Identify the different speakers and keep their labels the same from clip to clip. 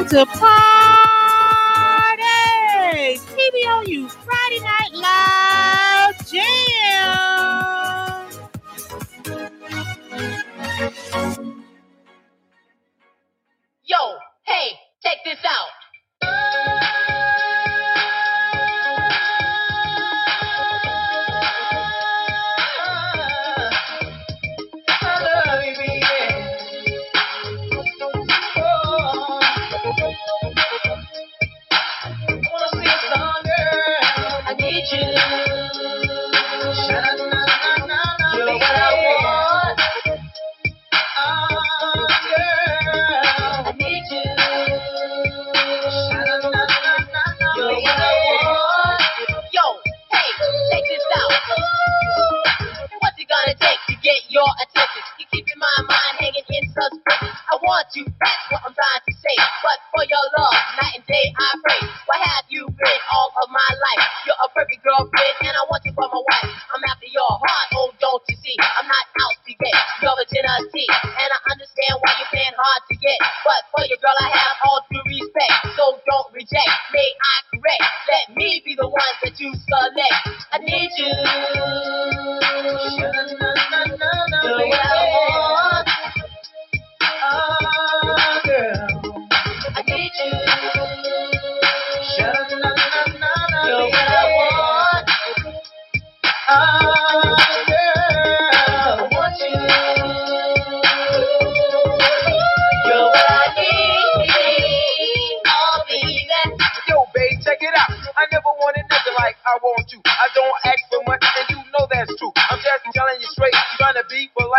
Speaker 1: time to
Speaker 2: pop.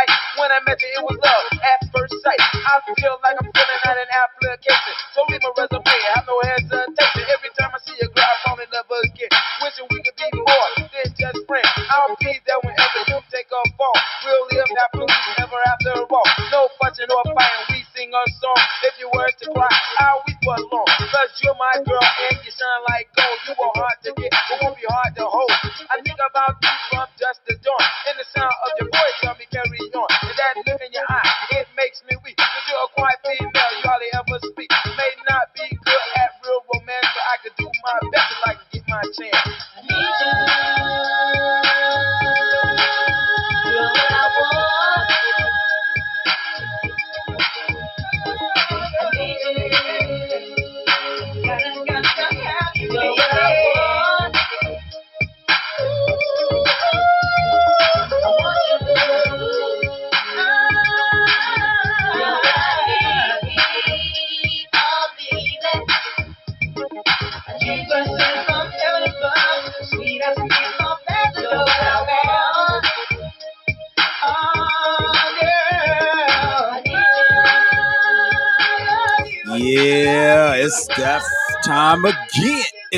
Speaker 2: right. When I met you, it was love at first sight. I feel like I'm filling out an application. So leave a resume. I have no hesitation.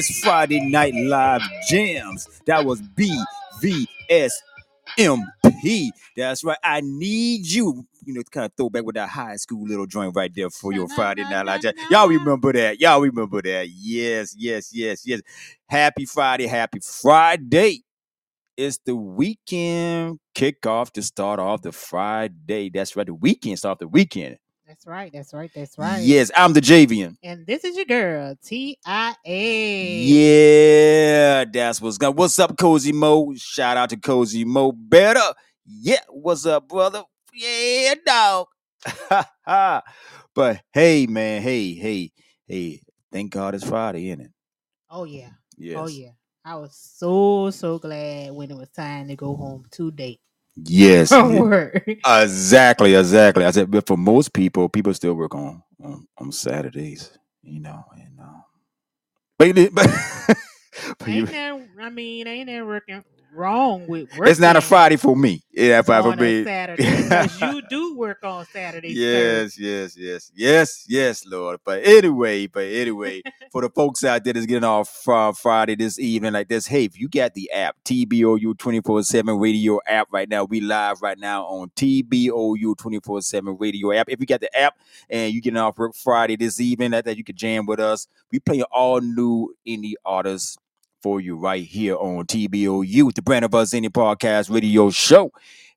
Speaker 3: It's Friday Night Live Jams. That was BVSMP. That's right. I need you. You know, to kind of throw back with that high school little joint right there for your Friday Night Live Jams. Y'all remember that. Y'all remember that. Yes, yes, yes, yes. Happy Friday. Happy Friday. It's the weekend kickoff to start off the Friday. That's right. The weekend start the weekend.
Speaker 1: That's right. That's right. That's right.
Speaker 3: Yes, I'm the Javian.
Speaker 1: And this is your girl, T I A.
Speaker 3: Yeah, that's what's going. What's up, Cozy Mo? Shout out to Cozy Mo. Betta. Yeah, what's up, brother? Yeah, dog. but hey, man, hey, hey, hey. Thank God it's Friday, isn't it?
Speaker 1: Oh yeah.
Speaker 3: Oh, yes.
Speaker 1: Oh yeah. I was so so glad when it was time to go home today
Speaker 3: Yes.
Speaker 1: from
Speaker 3: yeah.
Speaker 1: work.
Speaker 3: Exactly, exactly. I said, but for most people, people still work on on, on Saturdays, you know, and um, but, but, but
Speaker 1: ain't I mean, ain't there working wrong with work?
Speaker 3: it's not a Friday for me. Yeah, for
Speaker 1: on a
Speaker 3: me.
Speaker 1: Saturday because you do work on Saturday.
Speaker 3: Yes, yes, yes, yes, yes, Lord. But anyway, but anyway, for the folks out there that's getting off from Friday this evening like this, hey, if you got the app, TBOU 24 7 radio app right now, we live right now on TBOU 24 7 radio app. If you got the app and you getting off work Friday this evening, like that you can jam with us. We play all new indie artists for you right here on TBOU, with the Brand of Us Indie Podcast Radio Show.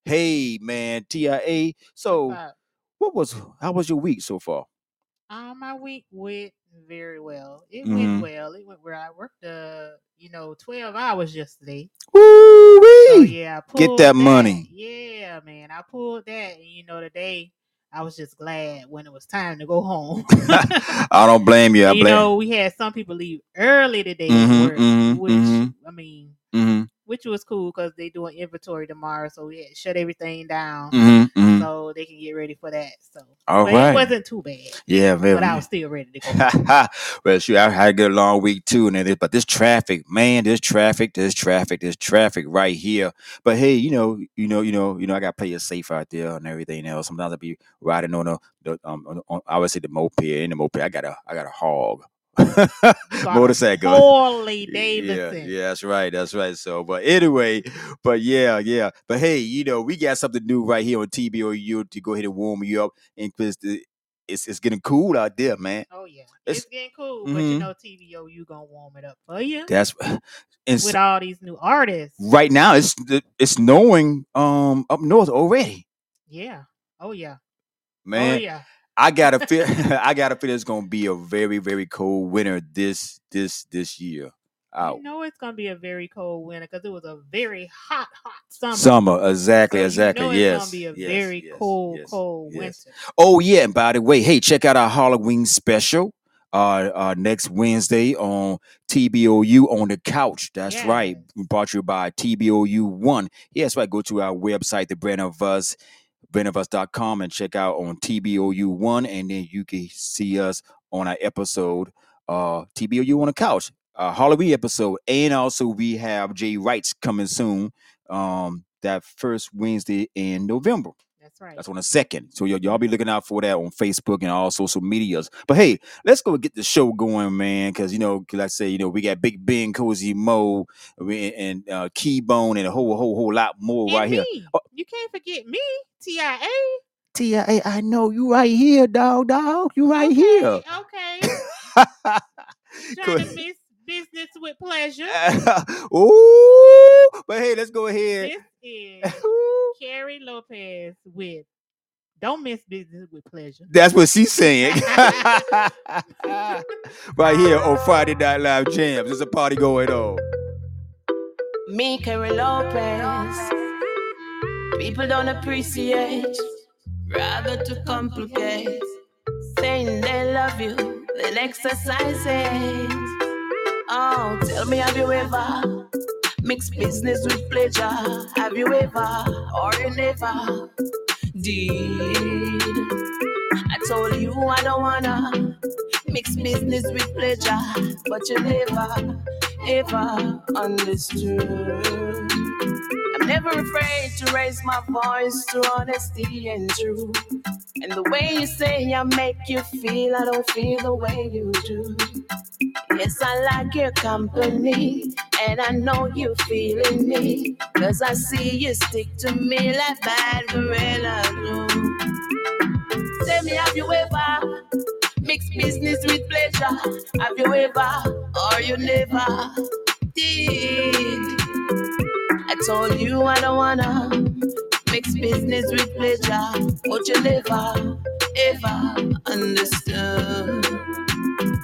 Speaker 3: Hey man, TIA. So what was how was your week so far?
Speaker 1: Um, my week went very well. It
Speaker 3: Mhm.
Speaker 1: went well. It went where I worked uh, you know, twelve hours yesterday.
Speaker 3: Woo
Speaker 1: So yeah, I
Speaker 3: Get
Speaker 1: pulled
Speaker 3: that money.
Speaker 1: Yeah, man, I pulled that. And you know, today I was just glad when it was time to go home.
Speaker 3: I don't blame you. I
Speaker 1: you
Speaker 3: blame.
Speaker 1: know, we had some people leave early today,
Speaker 3: Mhm,
Speaker 1: for work,
Speaker 3: mhm,
Speaker 1: which
Speaker 3: mhm.
Speaker 1: I mean,
Speaker 3: hmm
Speaker 1: which was cool because they doing inventory tomorrow, so we had to shut everything down
Speaker 3: hmm hmm
Speaker 1: so they can get ready for that. So,
Speaker 3: All
Speaker 1: but
Speaker 3: right.
Speaker 1: it wasn't too bad.
Speaker 3: Yeah, very.
Speaker 1: But I was still ready to go.
Speaker 3: well, shoot, I had a good long week too, and but this traffic, man, this traffic, this traffic, this traffic right here. But hey, you know, you know, you know, you know, I got to play it safe out there and everything else. Sometimes I be riding on a, the, um, on, on, I would say the moped, in the moped. I got a, I got a hog. Motorcycle.
Speaker 1: Harley Davidson.
Speaker 3: yeah, yeah, that's right, that's right. So, but anyway, but yeah, yeah, but hey, you know, we got something new right here on TBOU to go ahead and warm you up, and because it's it's getting cool out there, man.
Speaker 1: Oh yeah,
Speaker 3: It's-
Speaker 1: it's, getting cool. But you
Speaker 3: Mhm.
Speaker 1: know, TBOU gonna warm it up for you
Speaker 3: That's
Speaker 1: with all these new artists.
Speaker 3: right now it's it's snowing um up north already,
Speaker 1: Yeah. Oh yeah.
Speaker 3: man.
Speaker 1: Oh yeah.
Speaker 3: I gotta feel I gotta feel it's gonna be a very very cold winter this this this year. Out
Speaker 1: You know it's gonna be a very cold winter because it was a very hot, hot summer.
Speaker 3: summer exactly
Speaker 1: So
Speaker 3: exactly
Speaker 1: You know it's gonna be a
Speaker 3: yes,
Speaker 1: very
Speaker 3: yes,
Speaker 1: cold,
Speaker 3: yes,
Speaker 1: cold
Speaker 3: yes.
Speaker 1: winter.
Speaker 3: Oh yeah, and by the way, hey, check out our Halloween special. Uh, uh, next Wednesday on TBOU on the couch. That's right. Brought to you by TBOU One. Yes, right. Go to our website, the Brand of Us, brandofus.com, and check out on TBOU One, and then you can see us on our episode, uh, TBOU on the couch, uh, Halloween episode, and also we have Jay Wrights coming soon. Um, that first Wednesday in November.
Speaker 1: That's right.
Speaker 3: That's on the second. So y'all, y'all be looking out for that on Facebook and all social medias. But hey, let's go get the show going, man. Because you know, like I say, you know, we got Big Ben, Cozy Mo, we- and uh, Keybone, and a whole, whole, whole lot more
Speaker 1: And
Speaker 3: right here.
Speaker 1: me.
Speaker 3: Oh.
Speaker 1: You can't forget me, TIA.
Speaker 3: TIA, I know you right here, dog, dog. You right here.
Speaker 1: Okay. okay.
Speaker 3: Go
Speaker 1: Trying to miss business with pleasure.
Speaker 3: Ooh, but hey, let's go ahead.
Speaker 1: This is Carrie Lopez with Don't Miss Business with Pleasure.
Speaker 3: That's what she's saying. right here on Friday Night Live Jams. There's a party going on.
Speaker 4: Me, Carrie Lopez. People don't appreciate, rather to complicate. Saying they love you, then exercise it. Oh, tell me, have you ever mixed business with pleasure? Have you ever, or you never did? I told you I don't wanna mix business with pleasure, but you never ever understood. I'm never afraid to raise my voice to honesty and truth. And the way you say I make you feel, I don't feel the way you do. Yes, I like your company, and I know you feeling me. Cause I see you stick to me like bad gorilla do. Tell me, have you ever mixed business with pleasure? Have you ever, or you never did? I told you I don't wanna mix business with pleasure, but you never ever understood.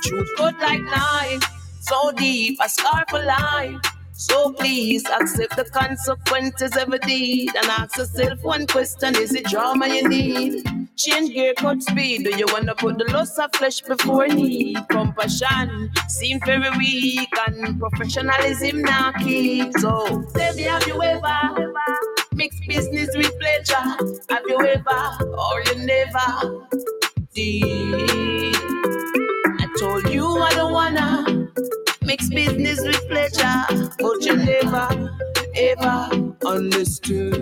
Speaker 4: Truth cut like knife, so deep, a scar for life. So please accept the consequences of a deed and ask yourself one question: Is it drama you need? Change gear, cut speed. Do you wanna put the loss of flesh before need? Compassion seem very weak and professionalism not key. So, baby, have you ever mixed business with pleasure? Have you ever, or you never did? Told you I don't wanna mix business with pleasure, but you never ever understood.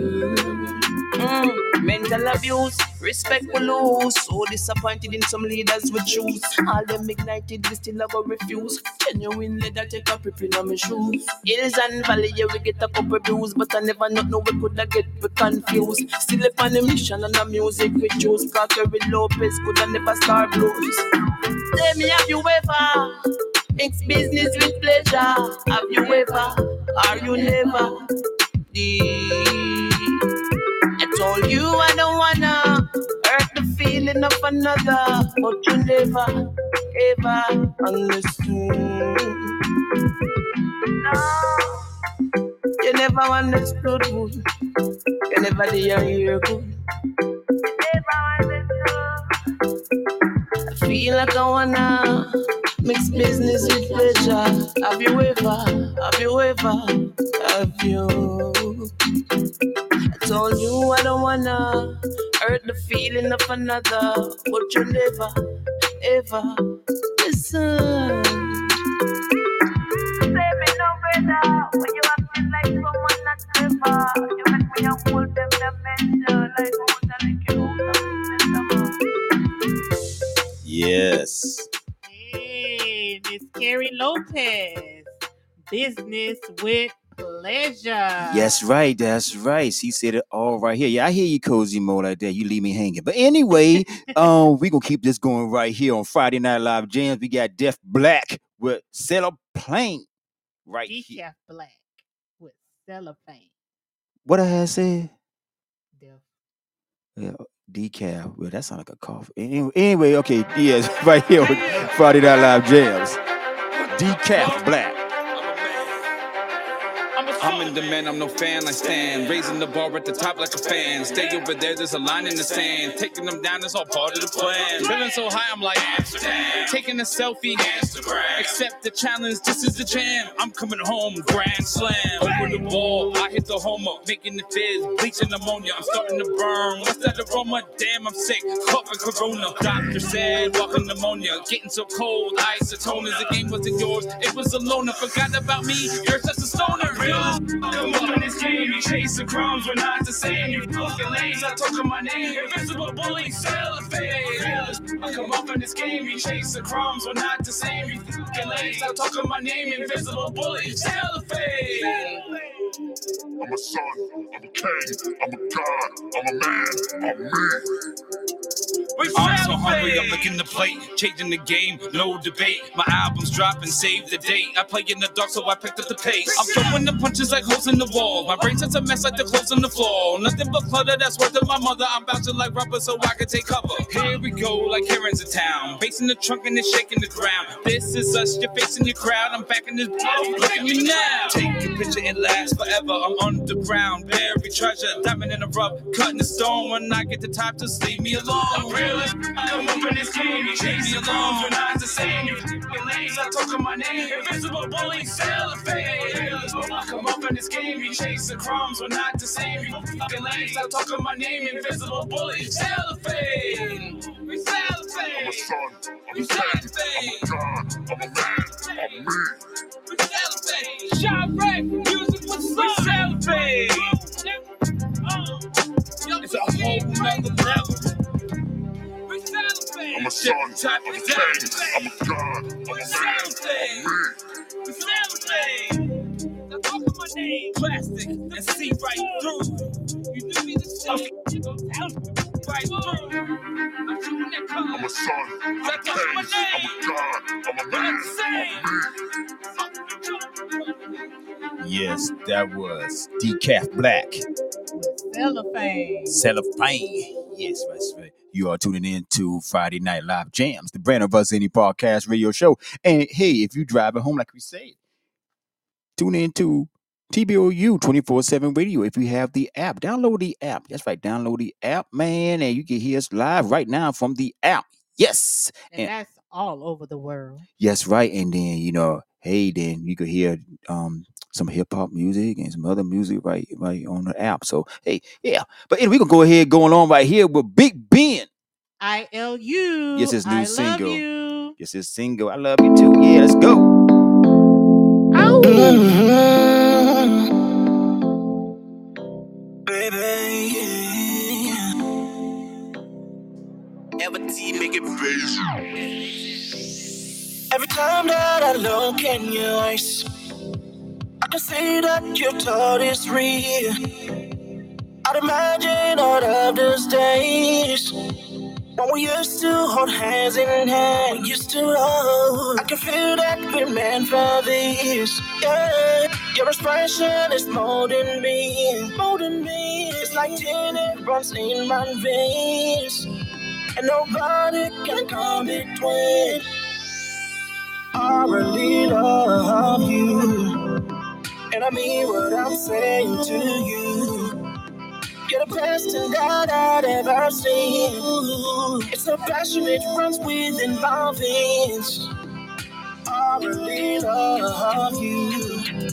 Speaker 4: Mm. Mental abuse, respect we lose. So disappointed in some leaders we choose. All them ignited, we still go refuse. Genuine leather take a prip in my shoes. Hills and valley, yeah, we get a couple views, but I never not know we coulda get we confused. Still up on the mission and the music we choose. Carter Lopez coulda never start blues. Tell me, have you ever mixed business with pleasure? Have you ever, Are you never? I told you I don't wanna hurt the feeling of another, but you never ever understood. No, you never understood. You never did never understood. I feel like I wanna mix business with pleasure. Have you ever? Have you ever? Have you? I told you I don't wanna hurt the feeling of another, but you never, ever listen. Say me no better when you acting like someone not clever. You make me a hold them dementia like who's a
Speaker 3: Yes.
Speaker 1: Miss Carrie Lopez. Business with pleasure.
Speaker 3: Yes, right. That's right. She said it all right here. Yeah, I hear you, cozy mo like that. You leave me hanging. But anyway, um, we gonna keep this going right here on Friday Night Live Jams. We got Def Black with Sailor Plane right here.
Speaker 1: Decaf Black with cellophane.
Speaker 3: What I had said?
Speaker 1: Def.
Speaker 3: Yeah, decal. Well, that sounds like a cough. Anyway, okay, yes, right here Friday Night Live Jams. Decaf Black.
Speaker 5: I'm in demand, I'm no fan, I stand. Raising the bar at the top like a fan. Stay over there, there's a line in the sand. Taking them down it's all part of the plan. Feeling so high, I'm like Amsterdam. Taking a selfie, Instagram. Accept the challenge, this is the jam. I'm coming home, grand slam. Over the ball, I hit the homer, making the fizz, bleaching ammonia. I'm starting to burn. What's that aroma? Damn, I'm sick. Coughing corona. Doctor said, walking pneumonia. Getting so cold, isotoners. The game wasn't yours, it was a loner. Forgot about me, you're such a stoner. Real Come in this game, you chase the crumbs, we're not the same. You lanes, I talk my name. Invisible bully, cellophane. I come up in this game, you chase the crumbs, we're not the same. You fucking lanes, I talk my name. Invisible bully, cellophane.
Speaker 6: I'm a son, I'm a king, I'm a god, I'm a man, I'm me.
Speaker 5: I'm so hungry, I'm licking the plate, changing the game, no debate. My album's dropping, save the date. I play in the dark, so I picked up the pace. I'm throwing the punches like holes in the wall. My brain brain's a mess like the clothes on the floor. Nothing but clutter that's worth of my mother. I'm bouncing like rubber so I can take cover. Here we go, like Karen's in town. Bass in the trunk and it's shaking the ground. This is us, you're facing your crowd. I'm back in this blow. Look at me now. Take a picture, it lasts forever. I'm underground, buried treasure. Diamond in the rough, cutting the stone. When I get the top, just leave me alone. I'm realist. I come up in this game, you chase me alone. We're not the same. You f***ing lanes, I talk on my name. Invisible bully, cellophane. I come up in this game, you chase the crumbs. We're not the same. You f***ing lanes, I talk on my name. Invisible bully, cellophane. We
Speaker 6: I'm a son, I'm
Speaker 5: We
Speaker 6: a king, I'm a god, I'm a man, I'm me.
Speaker 5: We cellophane. Shot rap, music with we cellophane. It's a whole nother level. We cellophane.
Speaker 6: I'm a son,
Speaker 5: Type
Speaker 6: I'm a
Speaker 5: of
Speaker 6: king. I'm a god, I'm a
Speaker 5: We
Speaker 6: man,
Speaker 5: cellophane.
Speaker 6: I'm me.
Speaker 5: We cellophane. Now talk to my name. Plastic and see right through. You knew me the shit. Right through. I'm shooting that
Speaker 6: I'm a son, I'm a king, I'm a god, I'm a man,
Speaker 5: not the same.
Speaker 3: Yes, that was Decaf Black.
Speaker 1: Cellophane.
Speaker 3: Cellophane. Yes, that's right. You are tuning in to Friday Night Live Jams, the brand of us indie podcast radio show. And hey, if you driving home, like we said, tune in to TBOU 24 7 radio if you have the app. Download the app. That's right. Download the app, man. And you can hear us live right now from the app. Yes.
Speaker 1: And
Speaker 3: And-
Speaker 1: that's all over the world.
Speaker 3: Yes, right. And then, you know, hey, then you could hear um some hip hop music and some other music right right on the app. So hey, yeah. But anyway, we gonna go ahead going on right here with Big Ben.
Speaker 1: I L U.
Speaker 3: Yes, his new
Speaker 1: I
Speaker 3: single.
Speaker 1: Love you.
Speaker 3: Yes, it's single. I love you too. Yeah, let's go.
Speaker 1: Ow.
Speaker 7: Every time that I look in your eyes, I can see that your thought is real. I'd imagine all of those days when we used to hold hands in hand. Used to love. I can feel that we're meant for this. Yeah, your expression is molding me, molding me. It's like gin it runs in my veins, and nobody can come between. I really love you. And I mean what I'm saying to you. You're the best thing that I've ever seen. It's a passion, it runs within my. I really love you.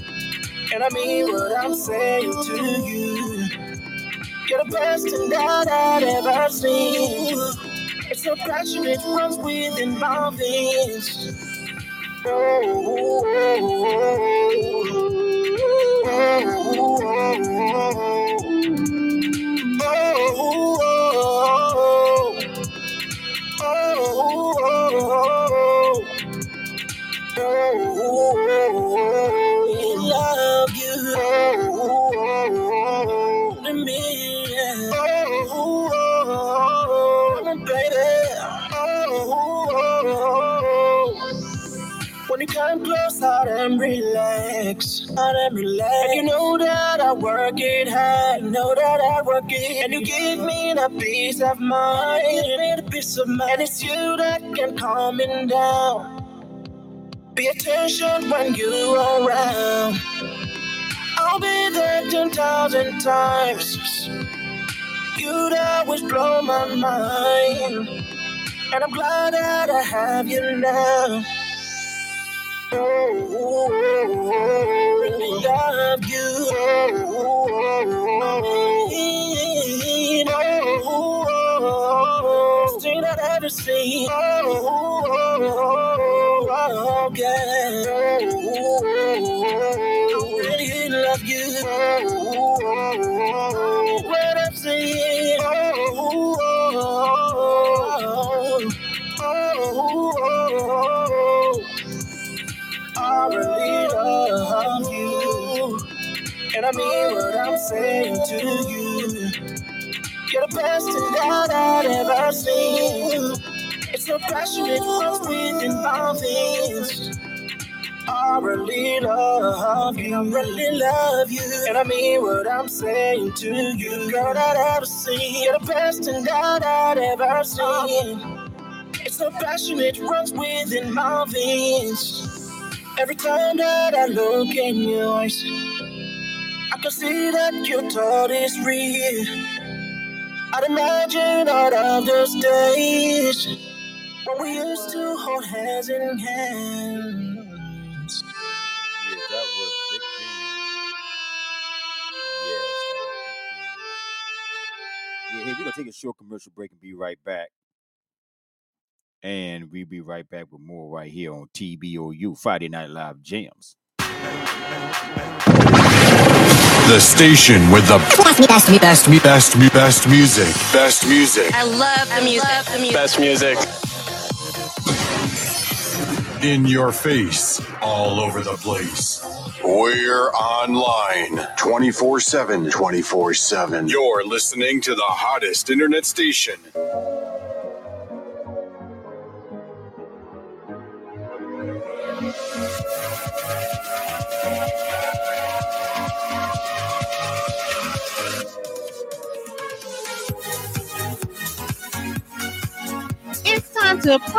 Speaker 7: And I mean what I'm saying to you. You're the best thing that I've ever seen. It's a passion, it runs within my veins. Love come close, I am relaxed. I am relaxed. And you know that I work it hard. Know that I work it. And you give me that peace of mind. Give me the peace of mind. And it's you that can calm me down. Pay attention when you are around. I'll be there 10,000 times. You'd always blow my mind. And I'm glad that I have you now. Love you. Thing I've ever seen. Oh, yeah. I really love you. What I'm saying. And I mean what I'm saying to you. You're the best thing that I've ever seen. It's so passionate, within my veins. I really love you, I really love you. And I mean what I'm saying to you, girl, I've ever seen. You're the best thing that I've ever seen. It's so passionate, runs within my veins. Every time that I look in your eyes, I can see that your thought is real. I'd imagine all of those days when we used to hold hands in hands.
Speaker 3: Yes, that was Big Ben. Yes. Yeah, hey, we're gonna take a short commercial break and be right back. And we'll be right back with more right here on TBOU Friday Night Live Jams.
Speaker 6: The station with the best, best, best, best, best, best music. Best music.
Speaker 8: I love the music. the music.
Speaker 9: Best music.
Speaker 6: In your face. All over the place. We're online 24 7. 24 7. You're listening to the hottest internet station.
Speaker 1: Time to party.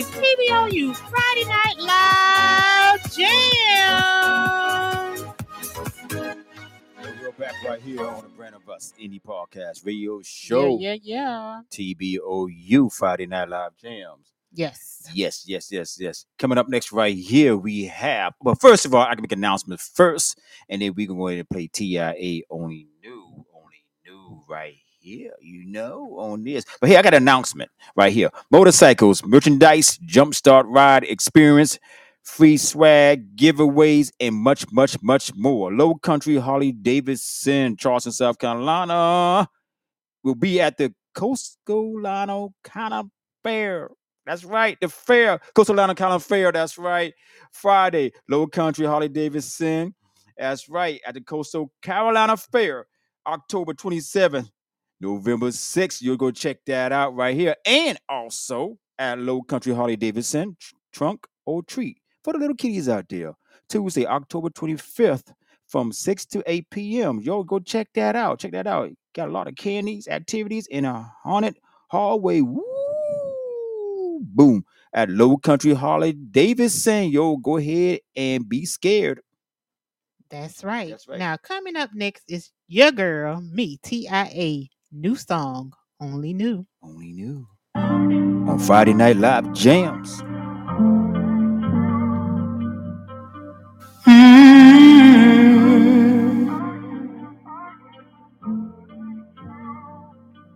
Speaker 1: TBOU Friday Night Live Jam.
Speaker 3: We're back right here on the Brand of Us Indie Podcast Radio Show.
Speaker 1: Yeah, yeah, yeah.
Speaker 3: TBOU Friday Night Live Jams.
Speaker 1: Yes.
Speaker 3: Yes, yes, yes, yes. Coming up next right here, we have. Well, first of all, I can make announcements first, and then we can go ahead and play TIA only new, only new right here. You know, on this. But here, I got an announcement right here: motorcycles, merchandise, jumpstart ride experience. Free swag, giveaways, and much, much, much more. Low Country Harley Davidson, Charleston, South Carolina, will be at the Coastal of fair. That's right, the fair, Coastal of fair. That's right, Friday, Low Country Harley Davidson. That's right, at the Coastal Carolina Fair, October 27th, November 6th. You'll go check that out right here. And also at Low Country Harley Davidson, tr- trunk or treat for the little kiddies out there. Tuesday, October 25th from 6 to 8 p.m. Yo, go check that out. Check that out. Got a lot of candies, activities in a haunted hallway. Woo! Boom. At Low Country Harley Davidson. Yo, go ahead and be scared.
Speaker 1: That's right.
Speaker 3: That's right.
Speaker 1: Now, coming up next is your girl, me, TIA. New song, only new.
Speaker 3: Only new. On Friday Night Live Jams.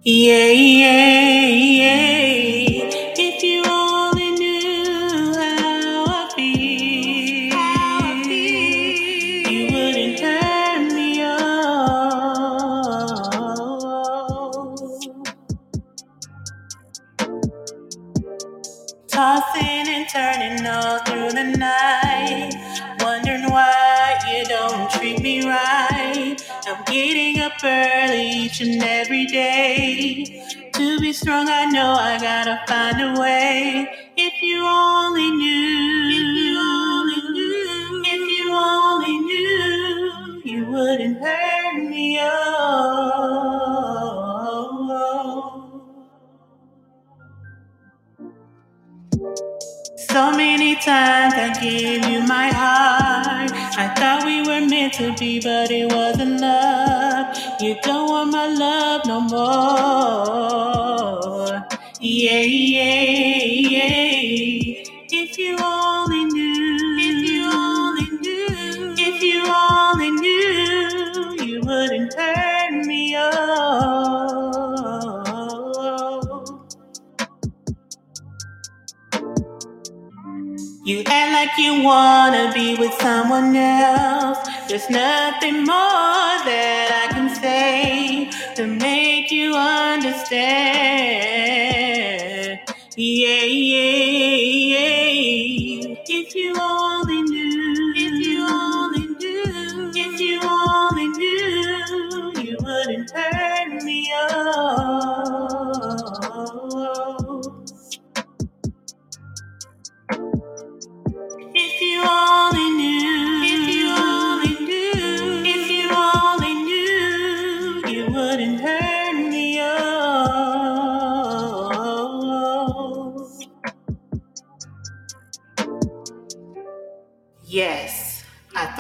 Speaker 10: Yeah, yeah, yeah. Through the night, wondering why you don't treat me right. I'm getting up early each and every day. To be strong, I know I gotta find a way. If you only knew, if you only knew, if you only knew, you wouldn't hurt me. Oh. So many times I gave you my heart. I thought we were meant to be, but it wasn't love. You don't want my love no more. Yeah, yeah, you wanna be with someone else. There's nothing more that I can say to make you understand. Yeah, yeah, yeah. If you only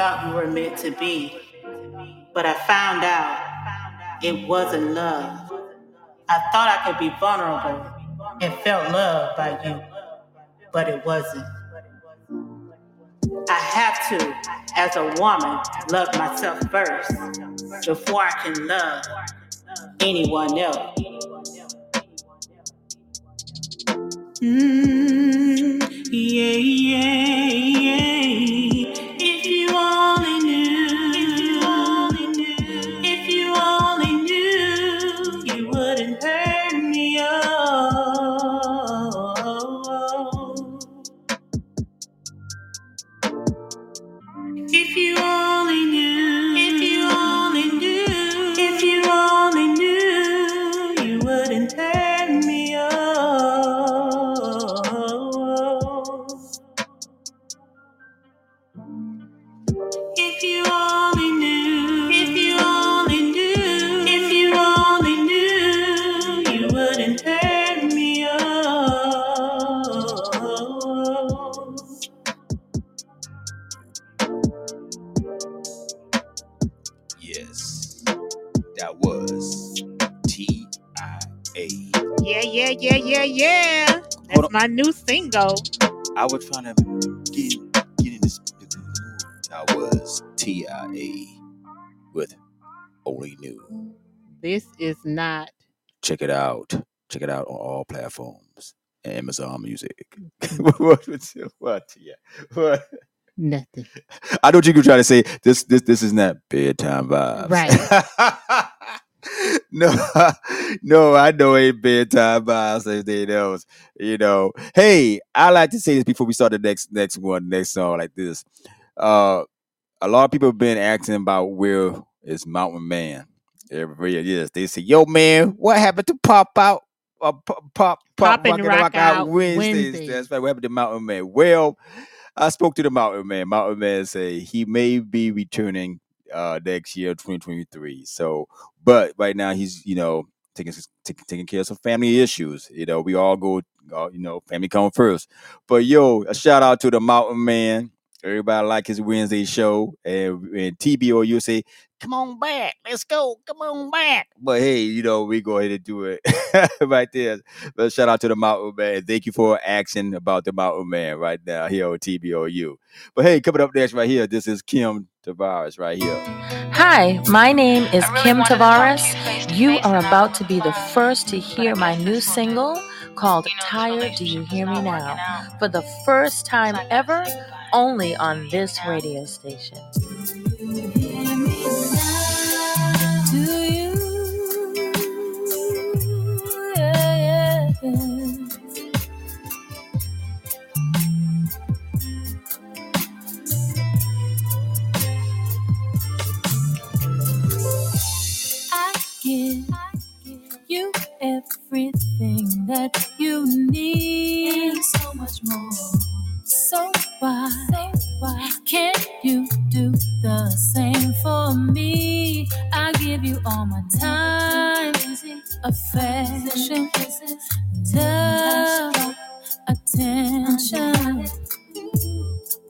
Speaker 10: thought we were meant to be, but I found out it wasn't love. I thought I could be vulnerable and felt loved by you, but it wasn't. I have to, as a woman, love myself first before I can love anyone else. Mm, yeah, yeah, yeah.
Speaker 1: My new single.
Speaker 3: I was trying to get get in this. That was T I A with Only New.
Speaker 1: This is not.
Speaker 3: Check it out. Check it out on all platforms. Amazon Music. what? What? What? Yeah. What?
Speaker 1: Nothing.
Speaker 3: I know what you could try to say. This. This. This is not bedtime vibes.
Speaker 1: Right.
Speaker 3: no, no, I know ain't bedtime vibes. Anything else, you know. Hey, I like to say this before we start the next next one, next song like this. Uh, a lot of people have been asking about where is Mountain Man. Every yes, they say, "Yo, man, what happened to Pop Out? Uh, pop, pop, pop,
Speaker 1: Pop and Rock Out
Speaker 3: Wednesdays.
Speaker 1: Wednesdays.
Speaker 3: That's right. What happened to Mountain Man? Well, I spoke to the Mountain Man. Mountain Man say he may be returning uh next year, 2023. So, but right now he's you know taking taking, taking care of some family issues. You know, we all go, you know, family come first. But yo, a shout out to the Mountain Man. Everybody like his Wednesday show, and, and TBOU say, "Come on back, let's go, come on back." But hey, you know, we go ahead and do it right there. But shout out to the Mountain Man. Thank you for asking about the Mountain Man right now here on TBOU. But hey, coming up next right here, this is Kim Tavares right here.
Speaker 11: Hi, my name is Kim Tavares. You are about to be the first to hear my new single called Tired Do You Hear Me Now for the first time ever, only on this radio station. Do you? Yeah, yeah, yeah. I give you everything that you need. And so much more. So why, why can't you do the same for me? I give you all my time, affection, love, attention.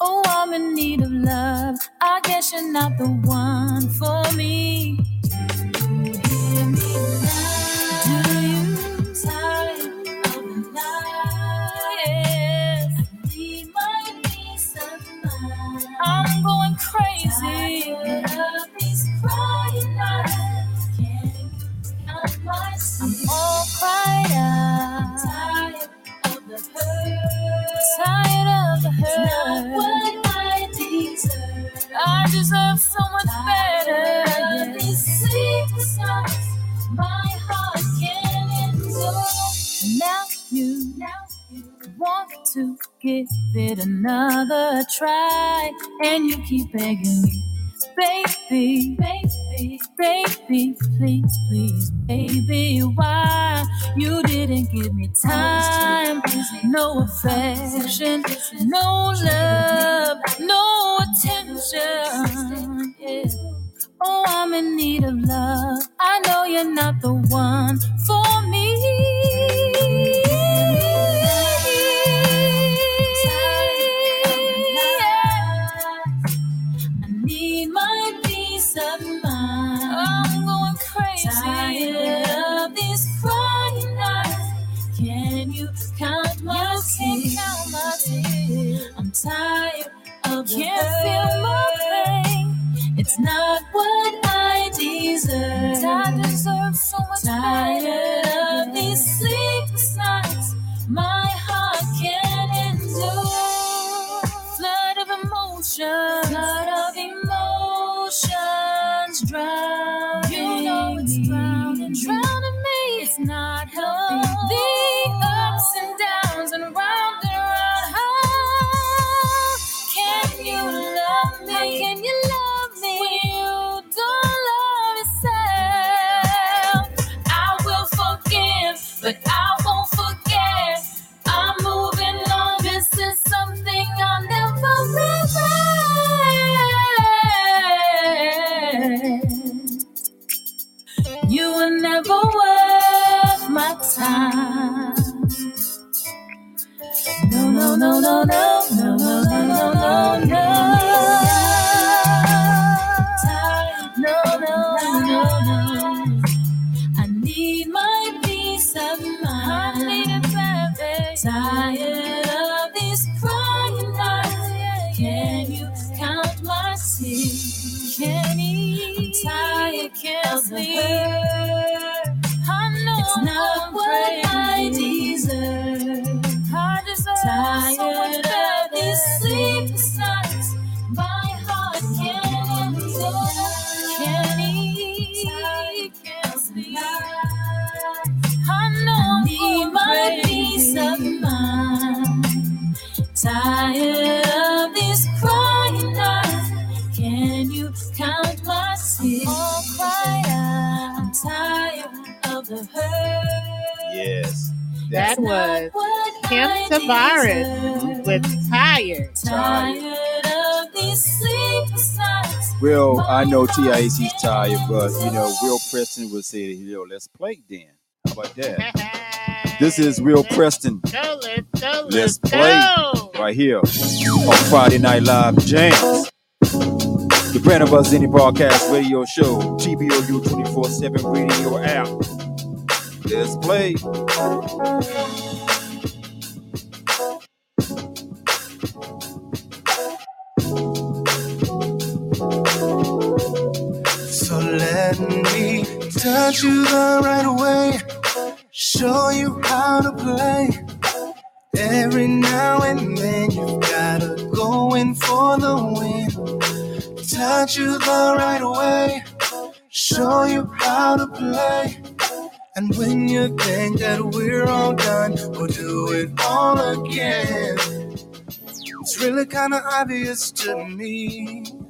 Speaker 11: Oh, I'm in need of love. I guess you're not the one for me. Do you Hear me now. Do you tired I'm going crazy. Tired of these crying. Can't I'm all cried out. Tired of the hurt. Tired of the hurt. It's not what I deserve. I deserve so much better. Tired of these sleepless nights. My heart can't endure. Now you, now you want to give it another try, and you keep begging me. Baby, baby, baby, please, please, baby, why you didn't give me time? No affection, no love, no attention. Yeah. Oh, I'm in need of love. I know you're not the one for Tired of these sleepless nights. My heart can't endure. Flood of emotions.
Speaker 12: Sick, can't eat, I'm tired, can't sleep. I know it's not what
Speaker 1: Tavares with Tired.
Speaker 12: Tired of these sleepless nights.
Speaker 3: Well, I know TIAC's tired, but you know, Will Preston would say, yo, let's play then. How about that? This is Will Preston
Speaker 1: Go, let's go,
Speaker 3: Let's
Speaker 1: let's
Speaker 3: play.
Speaker 1: go.
Speaker 3: right here on Friday Night Live Jams. The Brand of Us Indie Broadcast Radio Show, TBOU 24 7 radio app. Let's play.
Speaker 13: Let me touch you the right way, show you how to play. Every now and then you gotta go in for the win. Touch you the right way, show you how to play. And when you think that we're all done, we'll do it all again. It's really kinda obvious to me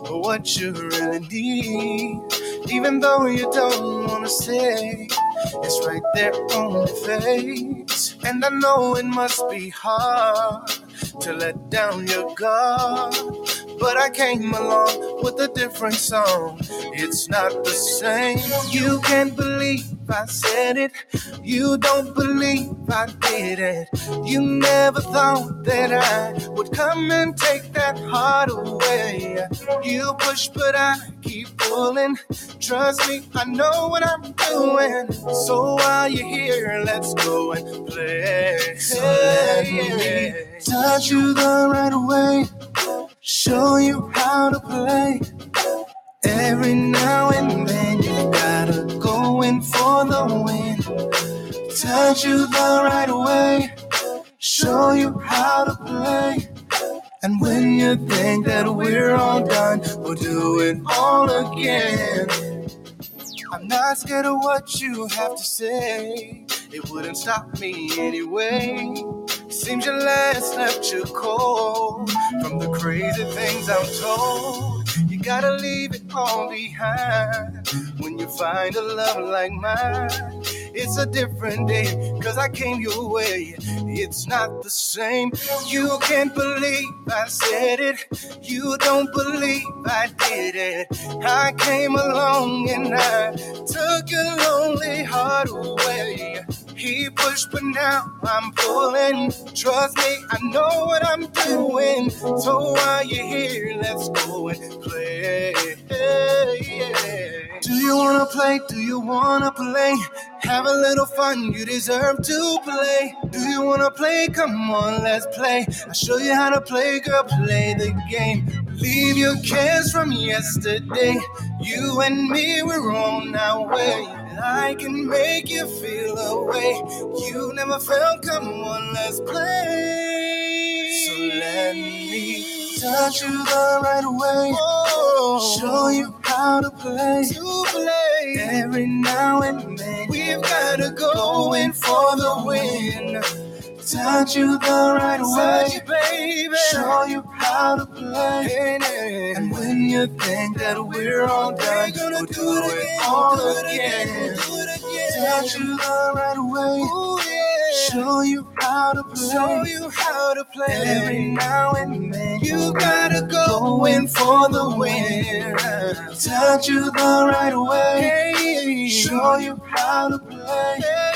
Speaker 13: what you really need. Even though you don't wanna say, it's right there on your face. And I know it must be hard to let down your guard. But I came along with a different song. It's not the same. You can't believe I said it. You don't believe I did it. You never thought that I would come and take that heart away. You push, but I keep pulling. Trust me, I know what I'm doing. So while you're here, let's go and play. So let me touch you the right way. Show you how to play. Every now and then go in for the win. Touch you the right way. Show you how to play. And when you think that we're all done, we'll do it all again. I'm not scared of what you have to say. It wouldn't stop me anyway. Seems your last left you cold from the crazy things I'm told. You gotta leave it all behind you find a love like mine. It's a different day, cause I came your way. It's not the same. You can't believe I said it. You don't believe I did it. I came along and I took your lonely heart away. He pushed, but now I'm pulling. Trust me, I know what I'm doing. So while you're here, let's go and play. Do you wanna play? Do you wanna play? Have a little fun, you deserve to play. Do you wanna play? Come on, let's play. I'll show you how to play, girl. Play the game. Leave your cares from yesterday. You and me, we're on our way. And I can make you feel a way you never felt. Come on, let's play. So let me touch you the right way. Show you how to play. To play. Every now and then we've gotta go in for the win. Touch you the right way, baby. Show you how to play. And when you think that we're all done, we'll do it all again. Touch you the right way. Show you how to play. Show you how to play. Every now and then you gotta go in for the win. Touch you the right way. Show you how to play.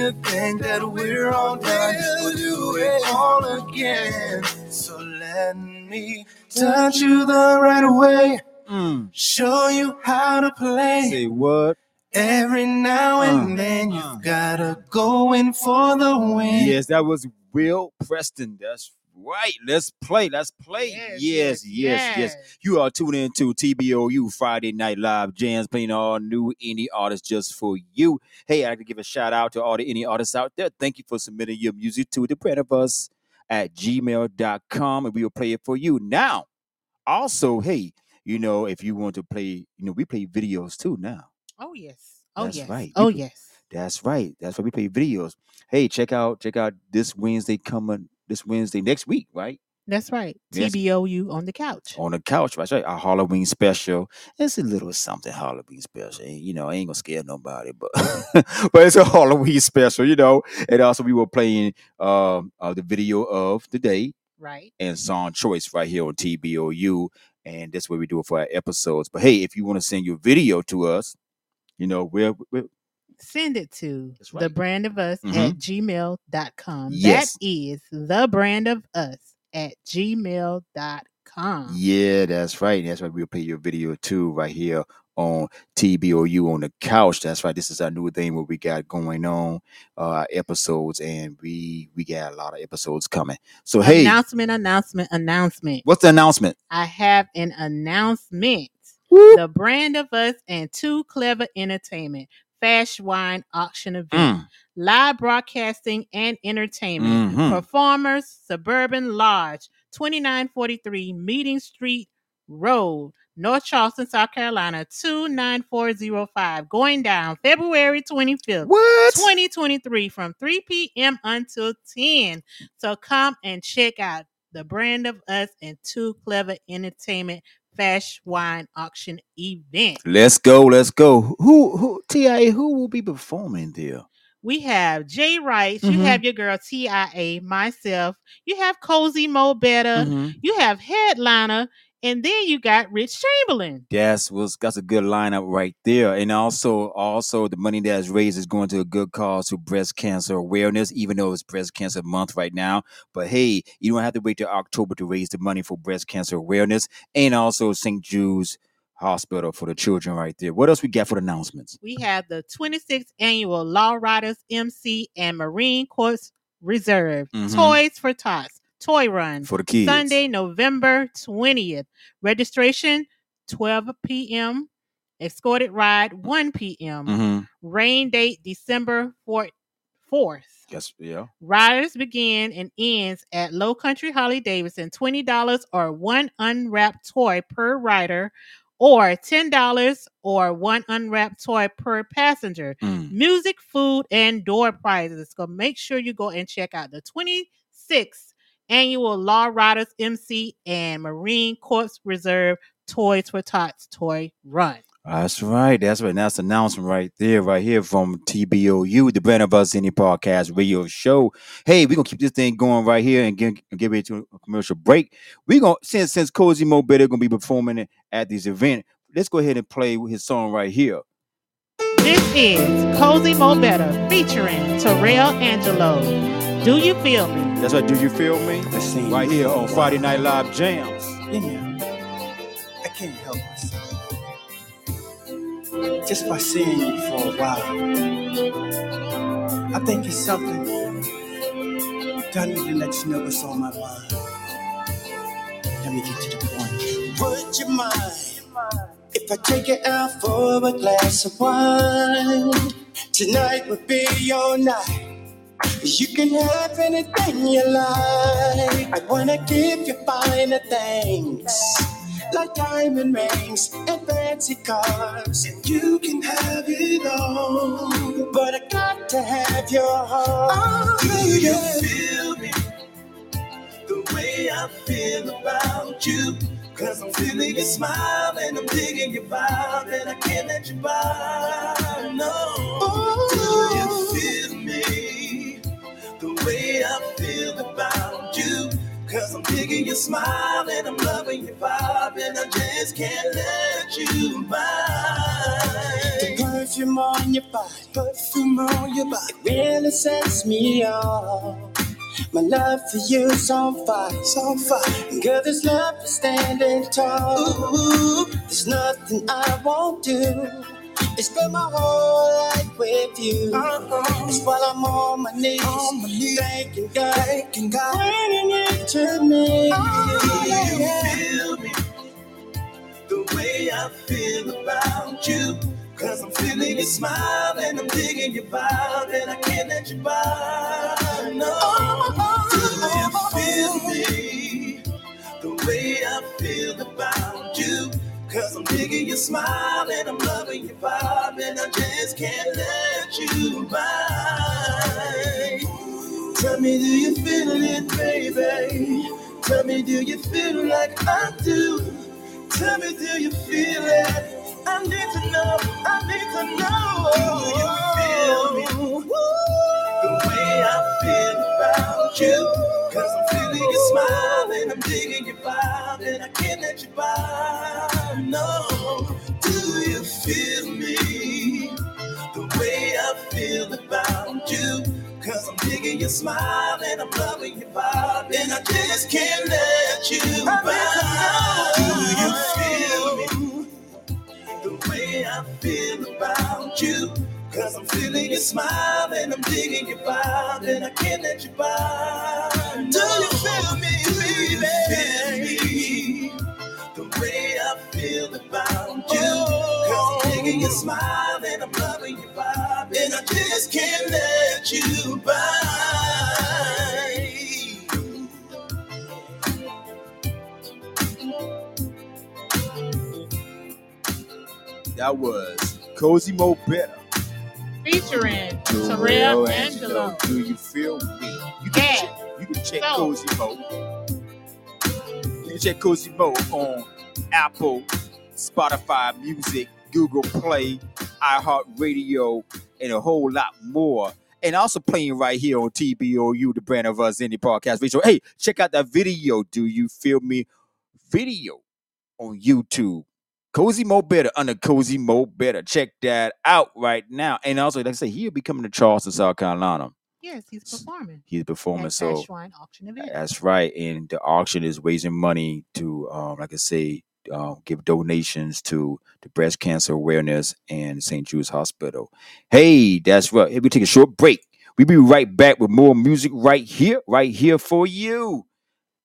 Speaker 13: You think that we're all done, we'll do it all again. So let me touch you the right way.
Speaker 3: Mm.
Speaker 13: Show you how to play.
Speaker 3: Say what?
Speaker 13: Every now and
Speaker 3: Uh,
Speaker 13: then you've
Speaker 3: uh.
Speaker 13: gotta go in for the win.
Speaker 3: Yes, that was Will Preston. That's right. Let's play. Let's play.
Speaker 1: Yes,
Speaker 3: Yes, yes, yes. You are tuning into TBOU Friday Night Live Jams, playing all new indie artists just for you. Hey, I'd like to give a shout out to all the indie artists out there. Thank you for submitting your music to the brand of us at gmail.com and we will play it for you. Now, also, hey, you know, if you want to play, you know, we play videos too now.
Speaker 1: Oh yes. Oh
Speaker 3: That's
Speaker 1: yes.
Speaker 3: right.
Speaker 1: Oh
Speaker 3: We-
Speaker 1: yes.
Speaker 3: That's right. That's why we play videos. Hey, check out check out this Wednesday coming this Wednesday next week, right?
Speaker 1: That's right.
Speaker 3: Yes.
Speaker 1: TBOU on the couch.
Speaker 3: On the couch, right? Right. Our Halloween special. It's a little something Halloween special. You know, I ain't gonna scare nobody, but but it's a Halloween special, you know. And also we were playing um uh, the video of the day
Speaker 1: Right.
Speaker 3: and song choice right here on TBOU. And that's what we do it for our episodes. But hey, if you want to send your video to us, you know, we're, we're
Speaker 1: Send it to
Speaker 3: That's
Speaker 1: the
Speaker 3: right.
Speaker 1: brand of us
Speaker 3: Mhm.
Speaker 1: at gmail.com.
Speaker 3: Yes.
Speaker 1: That is the brand of us at gmail.com.
Speaker 3: Yeah, that's right. That's why we'll play your video too right here on TBOU on the couch. That's right. This is our new thing what we got going on, uh episodes, and we we got a lot of episodes coming. So hey,
Speaker 1: Announcement, announcement, announcement.
Speaker 3: what's the announcement?
Speaker 1: I have an announcement. The brand of us and two Clever Entertainment Fast Wine Auction Event.
Speaker 3: Mm,
Speaker 1: Live broadcasting and entertainment.
Speaker 3: mhm.
Speaker 1: Performers, Suburban Lodge, 2943 Meeting Street Road, North Charleston, South Carolina, 29405. Going down February 25th.
Speaker 3: What?
Speaker 1: 2023 from 3 p.m. until 10. So come and check out the brand of us and Too Clever Entertainment Fast Wine Auction event.
Speaker 3: Let's go. Let's go. Who who TIA? Who will be performing there?
Speaker 1: We have Jay Rice, you
Speaker 3: Mhm.
Speaker 1: have your girl TIA, myself, you have Cozy Mo Betta,
Speaker 3: Mhm.
Speaker 1: you have Headliner, and then you got Rich Chamberlain.
Speaker 3: That's was that's a good lineup right there. And also also the money that's raised is going to a good cause to breast cancer awareness, even though it's breast cancer month right now. But hey, you don't have to wait till October to raise the money for breast cancer awareness. And also St. Jude's Hospital for the children right there. What else we got for the announcements?
Speaker 1: We have the 26th annual Law Riders MC and Marine Corps Reserve
Speaker 3: Mhm.
Speaker 1: Toys for Tots Toy Run.
Speaker 3: For the kids.
Speaker 1: Sunday, November 20th. Registration 12 p.m. Escorted ride 1 p.m.
Speaker 3: Mm-hmm.
Speaker 1: Rain date December 4th. 4th.
Speaker 3: Yes, yeah.
Speaker 1: Riders begin and ends at Low Country Harley Davidson. $20 or one unwrapped toy per rider, or $10 or one unwrapped toy per passenger.
Speaker 3: Mm.
Speaker 1: Music, food, and door prizes. So make sure you go and check out the 26th annual Law Riders MC and Marine Corps Reserve Toys for Tots Toy Run.
Speaker 3: That's right. That's right. That's the announcement right there, right here from TBOU, the Brand of Us Indie Podcast Radio Show. Hey, we're gonna keep this thing going right here and get, get ready to a commercial break. We're gonna since since Cozy Mo Betta gonna be performing at this event. Let's go ahead and play his song right here.
Speaker 1: This is Cozy Mo Betta featuring Terrell Angelo. Do you feel me?
Speaker 3: That's right. Do you feel me? Right
Speaker 7: this
Speaker 3: here on. Friday Night Live Jams.
Speaker 7: Yeah, I can't help myself. Just by seeing you for a while, I think it's something that I need to let you know what's on my mind. Let me get to the point. Would you mind if I take you out for a glass of wine? Tonight would be your night. You can have anything you like. I wanna give you finer things, like diamond rings and fancy cars. And you can have it all, but I got to have your heart. Oh, Do you feel me? The way I feel about you. Cause I'm feeling your smile and I'm digging your vibe and I can't let you by. No. Do way I feel about you. Cause I'm digging your smile and I'm loving your vibe and I just can't let you by. The perfume on your body, perfume on your body, it really sets me off. My love for you's on fire, it's on fire. Girl, this love is standing tall. Ooh, there's nothing I won't do and spend my whole life with you. Uh-huh. It's while I'm on my knees, thanking God, thanking God, bringing it to me.
Speaker 14: Oh, feel me the way I feel about you. Cause I'm feeling your smile and I'm digging your vibe and I can't let you by. No, do you feel me the way I feel about you? Cause I'm digging your smile and I'm loving your vibe and I just can't let you by. Tell me, do you feel it, baby? Tell me, do you feel like I do? Tell me, do you feel it? I need to know, I need to know. Do you feel me? The way I feel about you. Cause I'm feeling your smile and I'm digging your vibe and I can't let you by. No, do you feel me? The way I feel about you. Cause I'm digging your smile and I'm loving your vibe and I just can't let you by. Do you feel me? The way I feel about you. Cause I'm feeling your smile and I'm digging your vibe and I can't let you by. Do you feel me, baby? Feel me the way I feel about you. Cause I'm digging your smile and I'm loving your vibe and I just can't let you by.
Speaker 3: That was Cozy Mo Betta.
Speaker 1: Featuring
Speaker 3: Terrell
Speaker 1: Angelo.
Speaker 3: Do you feel me? You can
Speaker 1: Yeah.
Speaker 3: check, you can check
Speaker 1: So-
Speaker 3: Cozy Mo. You can check Cozy Mo on Apple, Spotify Music, Google Play, iHeartRadio, and a whole lot more. And also playing right here on TBOU, the brand of us indie podcast radio. Hey, check out that video. Do you feel me? Video on YouTube. Cozy Mo Betta under Cozy Mo Betta. Check that out right now. And also, like I say, he'll be coming to Charleston, South Carolina.
Speaker 1: Yes, he's performing.
Speaker 3: He's performing.
Speaker 1: at
Speaker 3: So
Speaker 1: Shrine Auction Event.
Speaker 3: that's right. And the auction is raising money to, um, like I say, um, give donations to the breast cancer awareness and St. Jude's Hospital. Hey, that's right. Hey, we take a short break. We'll be right back with more music right here, right here for you.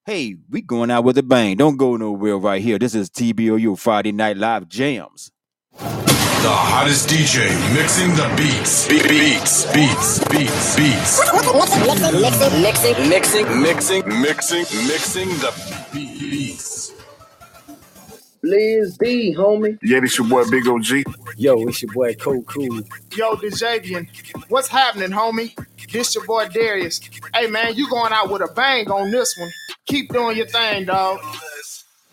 Speaker 3: Hey, we going out with a bang. Don't go nowhere right here. This is TBOU Friday Night Live Jams.
Speaker 6: The hottest DJ mixing the beats. Be- beats, beats, beats, beats. Mixing, mixing, mixing, mixing, mixing mixing the beats.
Speaker 15: Liz D, homie.
Speaker 16: Yeah, this your boy Big OG.
Speaker 15: Yo, it's your boy Cool Cool.
Speaker 17: Yo, Dejavian, what's happening, homie? This your boy Darius. Hey man, you going out with a bang on this one. Keep doing your thing, dog.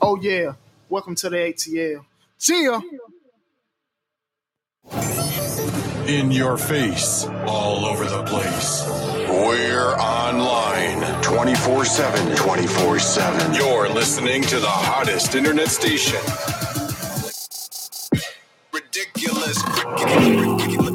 Speaker 17: Oh yeah. Welcome to the ATL. See ya.
Speaker 6: In your face, all over the place. We're online 24 7. 24 7. You're listening to the hottest internet station. Ridiculous. Ridiculous.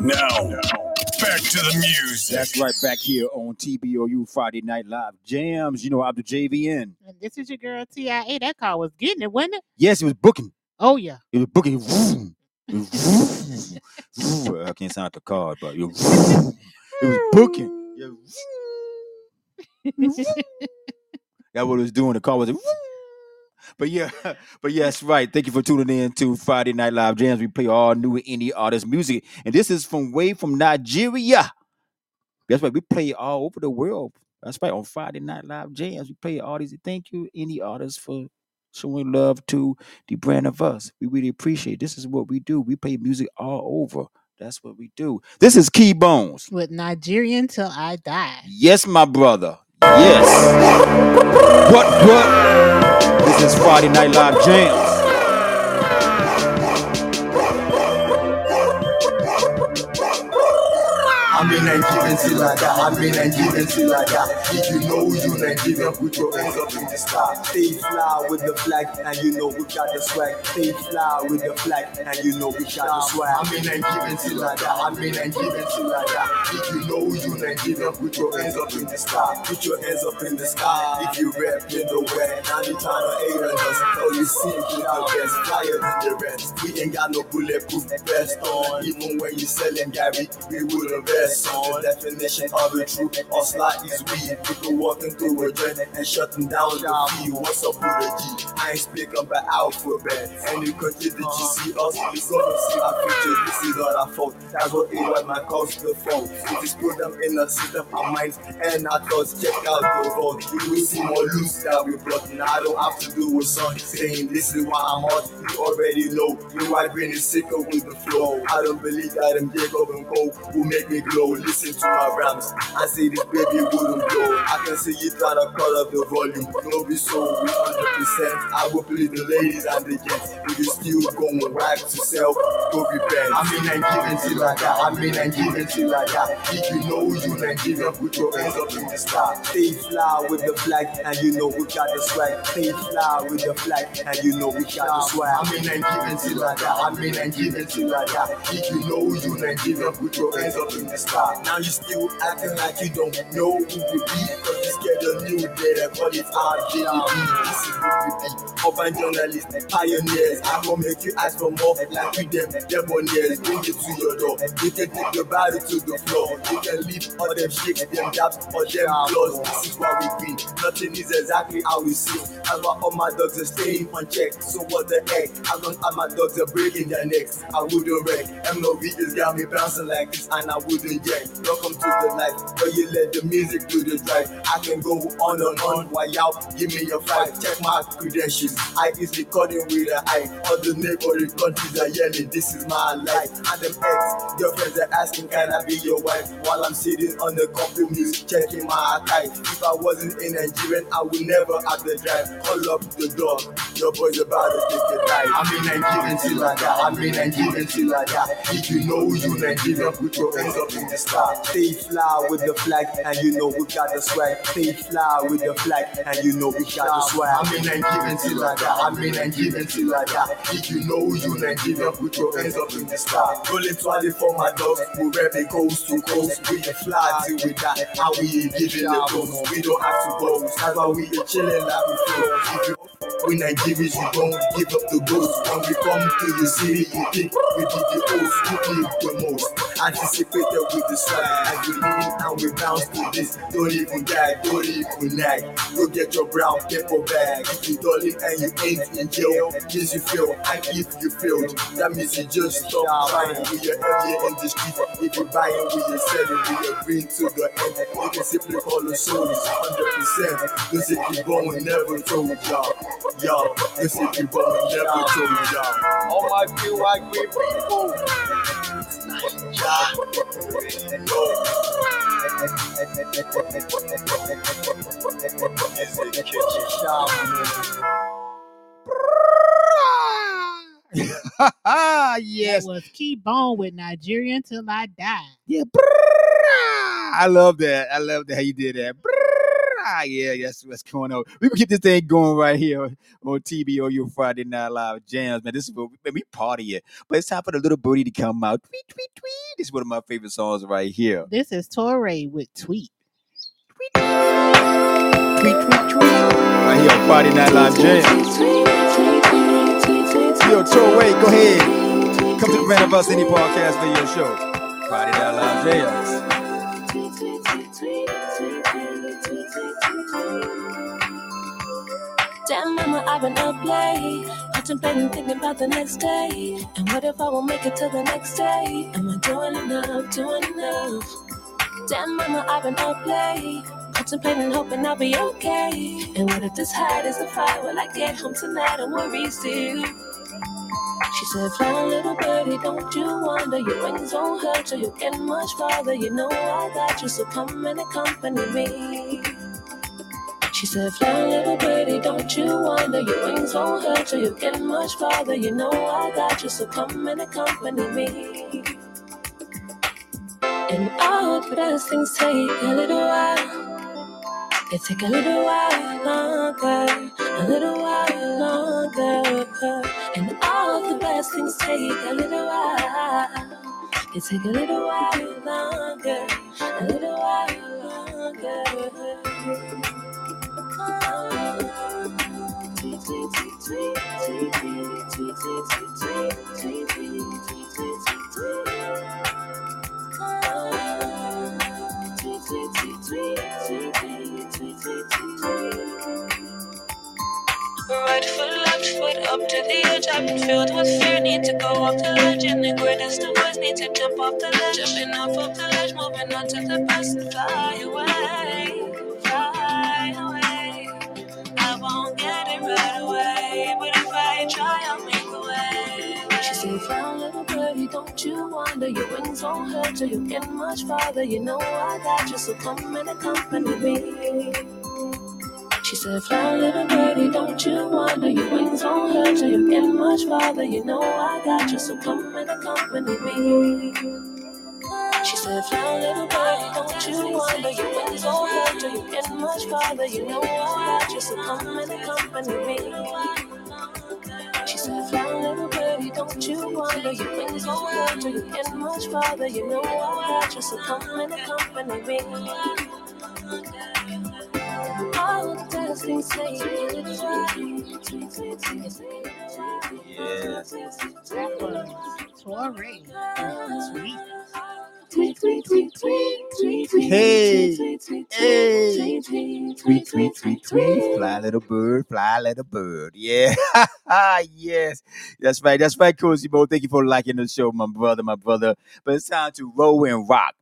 Speaker 6: Now, back to the music.
Speaker 3: That's right back here on TBOU Friday Night Live Jams. You know, I'm the JVN.
Speaker 1: And this is your girl TIA. That car was getting it, wasn't it?
Speaker 3: Yes, it was booking.
Speaker 1: Oh yeah.
Speaker 3: It was booking. Vroom. It vroom. Vroom. I can't sound the car, but it was, it was booking. Yeah, That's what it was doing. The car was. vroom. But yeah, but yes, right. Thank you for tuning in to Friday Night Live Jams. We play all new indie artist music, and this is from way from Nigeria. That's right. We play all over the world. That's right. On Friday Night Live Jams, we play all these. Thank you, indie artists, for showing love to the brand of us. We really appreciate. It. This is what we do. We play music all over. That's what we do. This is Keybones.
Speaker 1: With Nigerian till I die.
Speaker 3: Yes, my brother. Yes. What? What? Is Friday Night Live Jams.
Speaker 14: I'm
Speaker 18: I'm in Nigeria till I die. I'm in Nigeria till I die. If you know you Nigerian, put your hands up in the sky. Stay fly with the flag, and you know we got the swag. Stay fly with the flag, and you know we got the swag. I'm in Nigeria till I die. I'm in Nigeria till I die. If you know you Nigerian, put your hands up in the sky. Put your hands up in the sky. If you rap in the west, now you trying to hate on us. Oh, you see, we the best, flyer than the rest. We ain't got no bulletproof vest on. Even when you selling Gary, we would invest. The definition of a true or slight is weed. People walking through a joint and shutting down the field. What's up with a G? I ain't speaking about alphabet. Any country that you see us, we gonna see our future. This is not our fault. That's what it was my cause the fault. We just put them in the system, our minds and our thoughts. Check out the road. We will see more loose that we brought. Now I don't have to do with song saying this is why I'm hot. You already know. You white green is sicker with the flow. I don't believe that them Jacob and Cole will make me glow. Listen to my rhymes. I say this baby wouldn't blow. I can see you trying to cut up the volume. No be so we 100%. I will please the ladies and the gents. Can still going right to self. Go repent. I mean, I'm in Nigeria till I die. I'm giving till I die. If you know you Nigerian, put your hands up in the sky. Stay fly with the flag, and you know we got the swag. Stay fly with the flag, and you know we got the swag. I mean, I'm in Nigeria till I die. I'm giving till I die. If you know you Nigerian, put your hands up in the sky. Now you still acting like you don't know who we be, cause you scared of new data, call it RJB. This is who we be. Urban journalists, pioneers. I gon' make you ask for more, like we them, debonaires. Bring it to your door. You can take your body to the floor. You can leave all them shakes, them dabs, or them claws. This is what we be. Nothing is exactly how we see. As why all my dogs are staying on check. So what the heck? As long as my dogs are breaking their necks, I wouldn't wreck. MLB is got me bouncing like this, and I wouldn't yet. Welcome to the life where you let the music do the drive. I can go on and on while y'all give me your five. Check my credentials. I cut in with an eye. All the neighboring countries are yelling, this is my life. And them ex girlfriends are asking, can I be your wife? While I'm sitting on the coffee music, checking my archive. If I wasn't in Nigerian, I would never have the drive. Call up the door. Your boy's about to take the dive. I'm in Nigerian till I die. I'm in Nigerian till I die. If you know you Nigerian, put your hands up in the sky. Stay fly with the flag, and you know we got the swag. Stay fly with the flag, and you know we got the swag. I'm in Nigerian till I die. I'm in Nigerian till I die. If you know you Nigerian, put your hands up in the sky. Rolling 20 for my dogs, we it coast to coast. We fly till we die, and we ain't giving the ghost. We don't have to go, that's why we ain't chilling like we flow. You we Nigerians, you don't give up the ghost. When we come to the city, you think we did the most, we did the most. Anticipated with the swag, and we lean and we bounce to this. Don't even die, don't even nag. Go get your brown paper bag. If you don't and you ain't in jail, means you fail. And if you failed, that means you just stop trying. We are earlier in the street. If you buying, we are selling, we are to the end. You can simply call the souls 100%. This is the bone we never told y'all. Y'all, this is the bone we never told y'all.
Speaker 19: All my few white green people.
Speaker 3: Yes.
Speaker 1: That was Keybone with Nigerian Till I Die.
Speaker 3: Yeah. I love that. I love that how you did that. Ah, yeah, that's what's going on. We can keep this thing going right here on TBOU Friday Night Live Jams, man. This is what we, man, we party it. But it's time for the little booty to come out. Tweet, tweet, tweet. This is one of my favorite songs right here.
Speaker 1: This is Torre with Tweet. Tweet, tweet, tweet.
Speaker 3: Right here on Friday Night Live Jams. Yo, Torway, go ahead. Come to the Brand of Us Indie Podcast video show. Friday Night Live Jams.
Speaker 12: Damn, mama, I've been up late, contemplating, thinking about the next day. And what if I won't make it to the next day? Am I doing enough, doing enough? Damn, mama, I've been up late, contemplating, hoping I'll be okay. And what if this hide is the fire? Will I get home tonight and worry still? She said, Fly a little birdie, don't you wonder your wings won't hurt you. You get much farther. You know I got you, so come and accompany me. She said, Fly little birdie, don't you wonder your wings won't hurt you. You get much farther. You know I got you, so come and accompany me. And all the best things take a little while. They take a little while longer, a little while longer. And all the best things take a little while. They take a little while longer, a little while longer.
Speaker 20: Right foot, left foot, up to the edge. I've been filled with fear, need to go off the ledge. And the greatest of boys need to jump off the ledge. Jumping off of the ledge, moving on to the best fly away, fly away. I won't get it right away, but if I try, I'll make a way.
Speaker 12: She said, Frown, little birdie, don't you wonder your wings won't hurt till you get much farther. You know I got you, so come and accompany me. She said, Fly, little birdie, don't you wonder your wings won't hurt till you get much farther. You know I got you, so come and accompany me. She said, Fly, little birdie, don't you wonder your wings won't hurt till you get much farther. You know I got you, so come and accompany me. Sit down, little baby, don't you wonder? Your wings go after you get much farther. You know I'll watch you, so come in the company ring. All the dancing say
Speaker 3: it's
Speaker 4: right. Yeah. That one, Tory. Sweet.
Speaker 12: Tweet, tweet, tweet, tweet, tweet, tweet,
Speaker 3: Hey,
Speaker 12: tweet, tweet,
Speaker 3: hey.
Speaker 12: tweet, tweet,
Speaker 3: Tweet, tweet. Fly little bird, fly little bird. Yeah. yes. That's right. That's right, Cozy Mo. Thank you for liking the show, my brother, my brother. But it's time to roll and rock.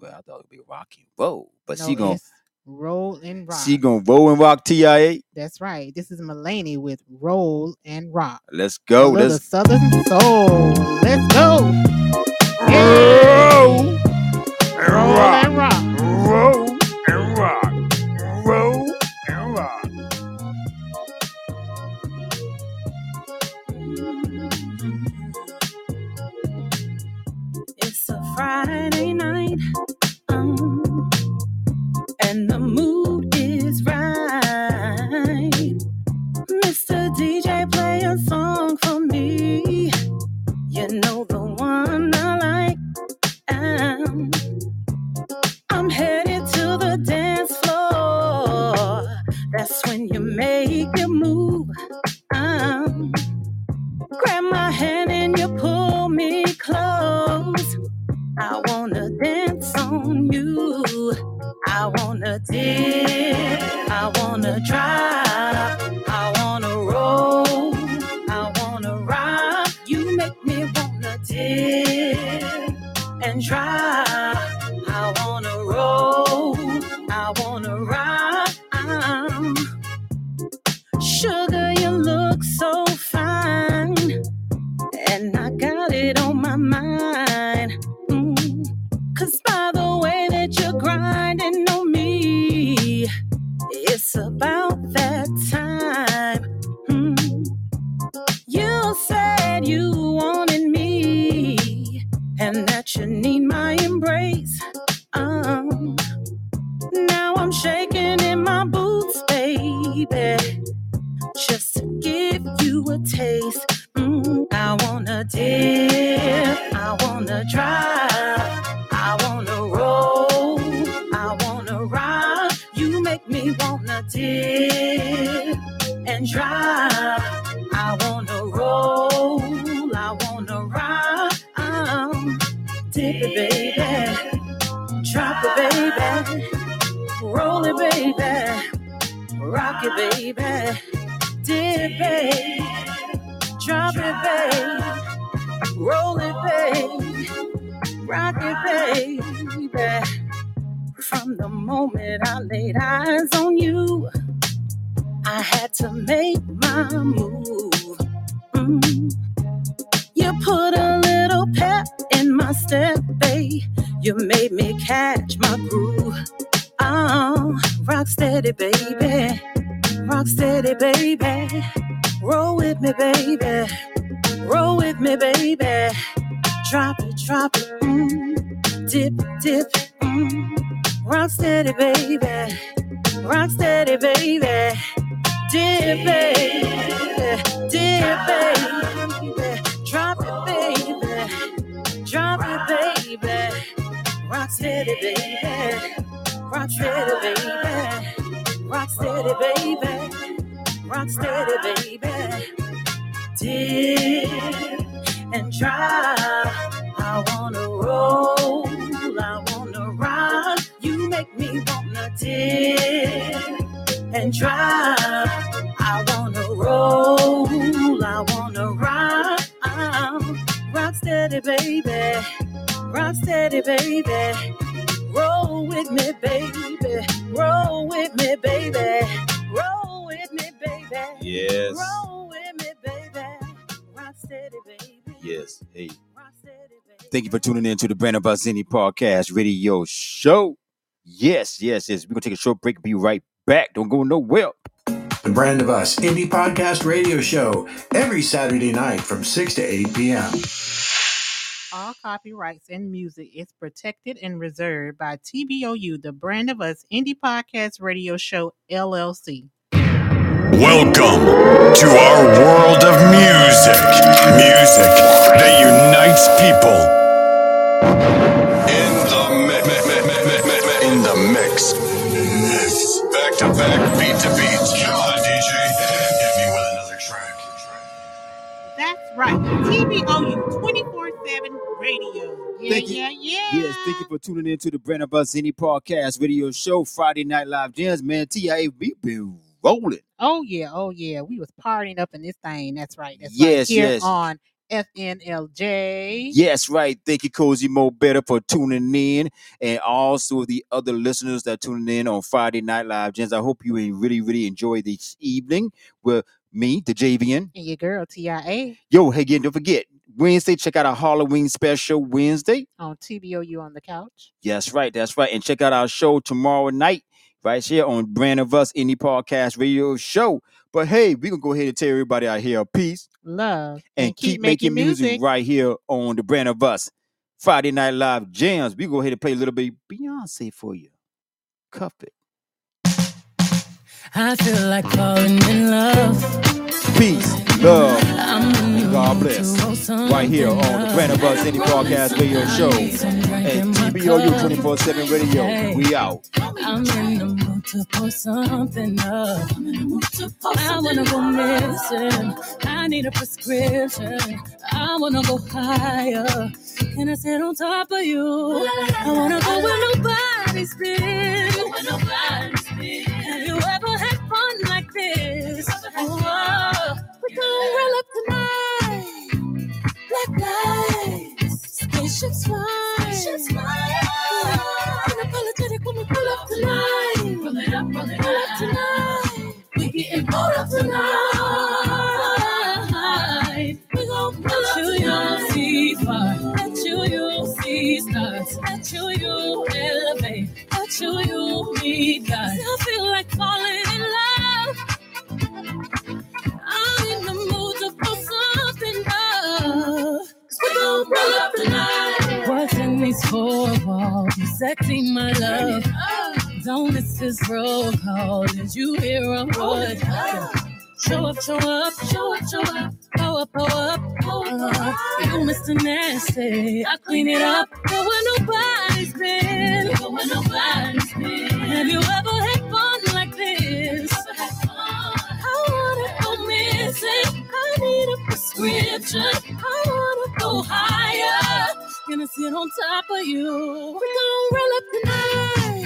Speaker 3: Well, I thought it'd be rock and roll, but
Speaker 4: No,
Speaker 3: she gonna
Speaker 4: roll and rock.
Speaker 3: she gonna roll and rock TIA.
Speaker 4: That's right. This is Melani with Roll and Rock.
Speaker 3: Let's go. Let's
Speaker 4: Southern Soul. Let's go. and rock.
Speaker 20: Wanna and drive. I wanna roll. I wanna rock. Rock steady, baby. Rock steady, baby. Roll with me, baby. Roll with me, baby.
Speaker 11: Roll with me, baby.
Speaker 3: Yes.
Speaker 11: Roll with me, baby. Rock steady, baby.
Speaker 3: Yes. Hey. Thank you for tuning in to the Brand of Us Indie Podcast Radio Show. Yes, yes, yes. We're gonna take a short break. Be right back. Don't go nowhere.
Speaker 21: The Brand of Us Indie Podcast Radio Show every Saturday night from 6 to 8 p.m.
Speaker 1: All copyrights and music is protected and reserved by TBOU, the Brand of Us Indie Podcast Radio Show LLC.
Speaker 6: Welcome to our world of music. Music that unites people. Back to back, beat to beat. Come on, DJ. Hit me with another track.
Speaker 1: That's right. TBOU 24 7 radio. Yeah,
Speaker 3: Thank you.
Speaker 1: yeah, yeah.
Speaker 3: Yes, thank you for tuning in to the Brand of Us Indie Podcast Radio Show Friday Night Live Jams. Man, TIA, we been rolling.
Speaker 1: Oh, yeah. Oh, yeah. We was partying up in this thing. That's right. That's
Speaker 3: Yes,
Speaker 1: right. Here
Speaker 3: yes.
Speaker 1: on FNLJ.
Speaker 3: Yes, right. Thank you, Cozy Mo Betta, for tuning in, and also the other listeners that tuning in on Friday Night Live Jams. I hope you really, really enjoy this evening with me, the JVN.
Speaker 1: And your girl, TIA,
Speaker 3: Yo, hey, again, don't forget Wednesday. Check out our Halloween special Wednesday.
Speaker 1: on TBOU on the couch.
Speaker 3: Yes, right. That's right. And check out our show tomorrow night, right here on Brand of Us Indie Podcast Radio Show. But hey, we're gonna go ahead and tell everybody out here peace
Speaker 1: Love.
Speaker 3: and, keep, making, music, right here on the Brand of Us Friday Night Live Jams. We go ahead and play a little bit Beyonce for you. Cuff it.
Speaker 11: I feel like falling in love.
Speaker 3: Peace, love,
Speaker 11: I'm
Speaker 3: and God bless. Right here on the Brand of Us Indie Podcast Radio Show and TBOU 24 7 Radio. We out.
Speaker 11: Mood to pour something up. I wanna go missing. I need a prescription. I wanna go higher. Can I sit on top of you? I wanna go where nobody's been. Have you ever had fun like this? Oh, we gon' roll up tonight. Black lights, spaceships fly. Getting pulled up tonight. We gon' pull up tonight. You'll see. Let you, you'll see stars. Let you, you elevate. Let you, you meet God. I feel like falling in love. I'm in the mood to put something up. We gon' roll up tonight. What's in these four walls? You sexy, my love. Don't miss this roll call. Did you hear a word? Show up, show up, show up, show up. Power, power, power. You Mr. Nasty. I clean it up. Go where nobody's been. Go where nobody's been. Have you ever had fun like this? I wanna go missing. I need a prescription. I wanna go higher. Gonna sit on top of you. We gon' roll up tonight.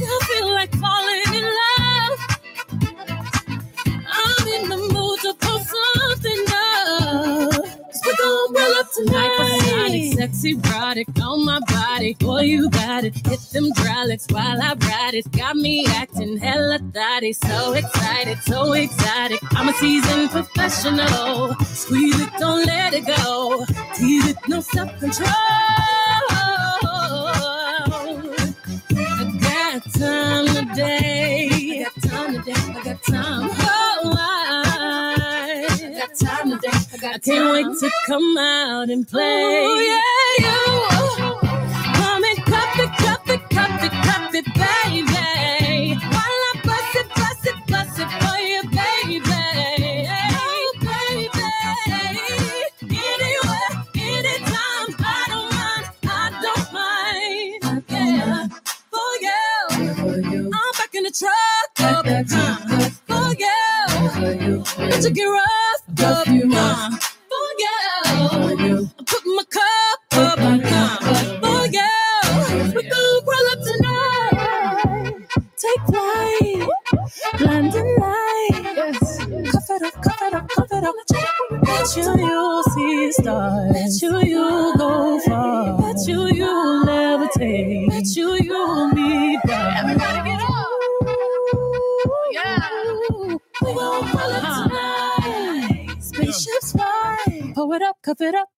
Speaker 11: erotic on my body. Boy, you got it. Hit them hydraulics while I ride it. Got me acting hella thotty. So excited, so exotic. I'm a seasoned professional. Squeeze it, don't let it go. Tease it, no self control. I got time today. I got time today. I got time. Oh, I, got time. I, can't wait to come out and play. Ooh, yeah, you. Come and cup it, cup it, cup it, cup it, baby. While I bust it, bust it, bust it for you, baby. Oh, baby. Anywhere, anytime, I don't mind, I don't mind. Yeah. For you. I'm back in the truck. For you. Let you get rough. Up, uh, for you. I Put my cup up. Uh, for you. We gon' roll up tonight. Take flight. Blinding light. Cuff it up, cuff it up, cuff it up. Bet you you'll see stars. Bet you you'll go far. Bet you you'll levitate. Bet you you'll meet God. Everybody get up. Yeah. We gon' roll up tonight. Spaceships fly. Pull it up, cuff it up,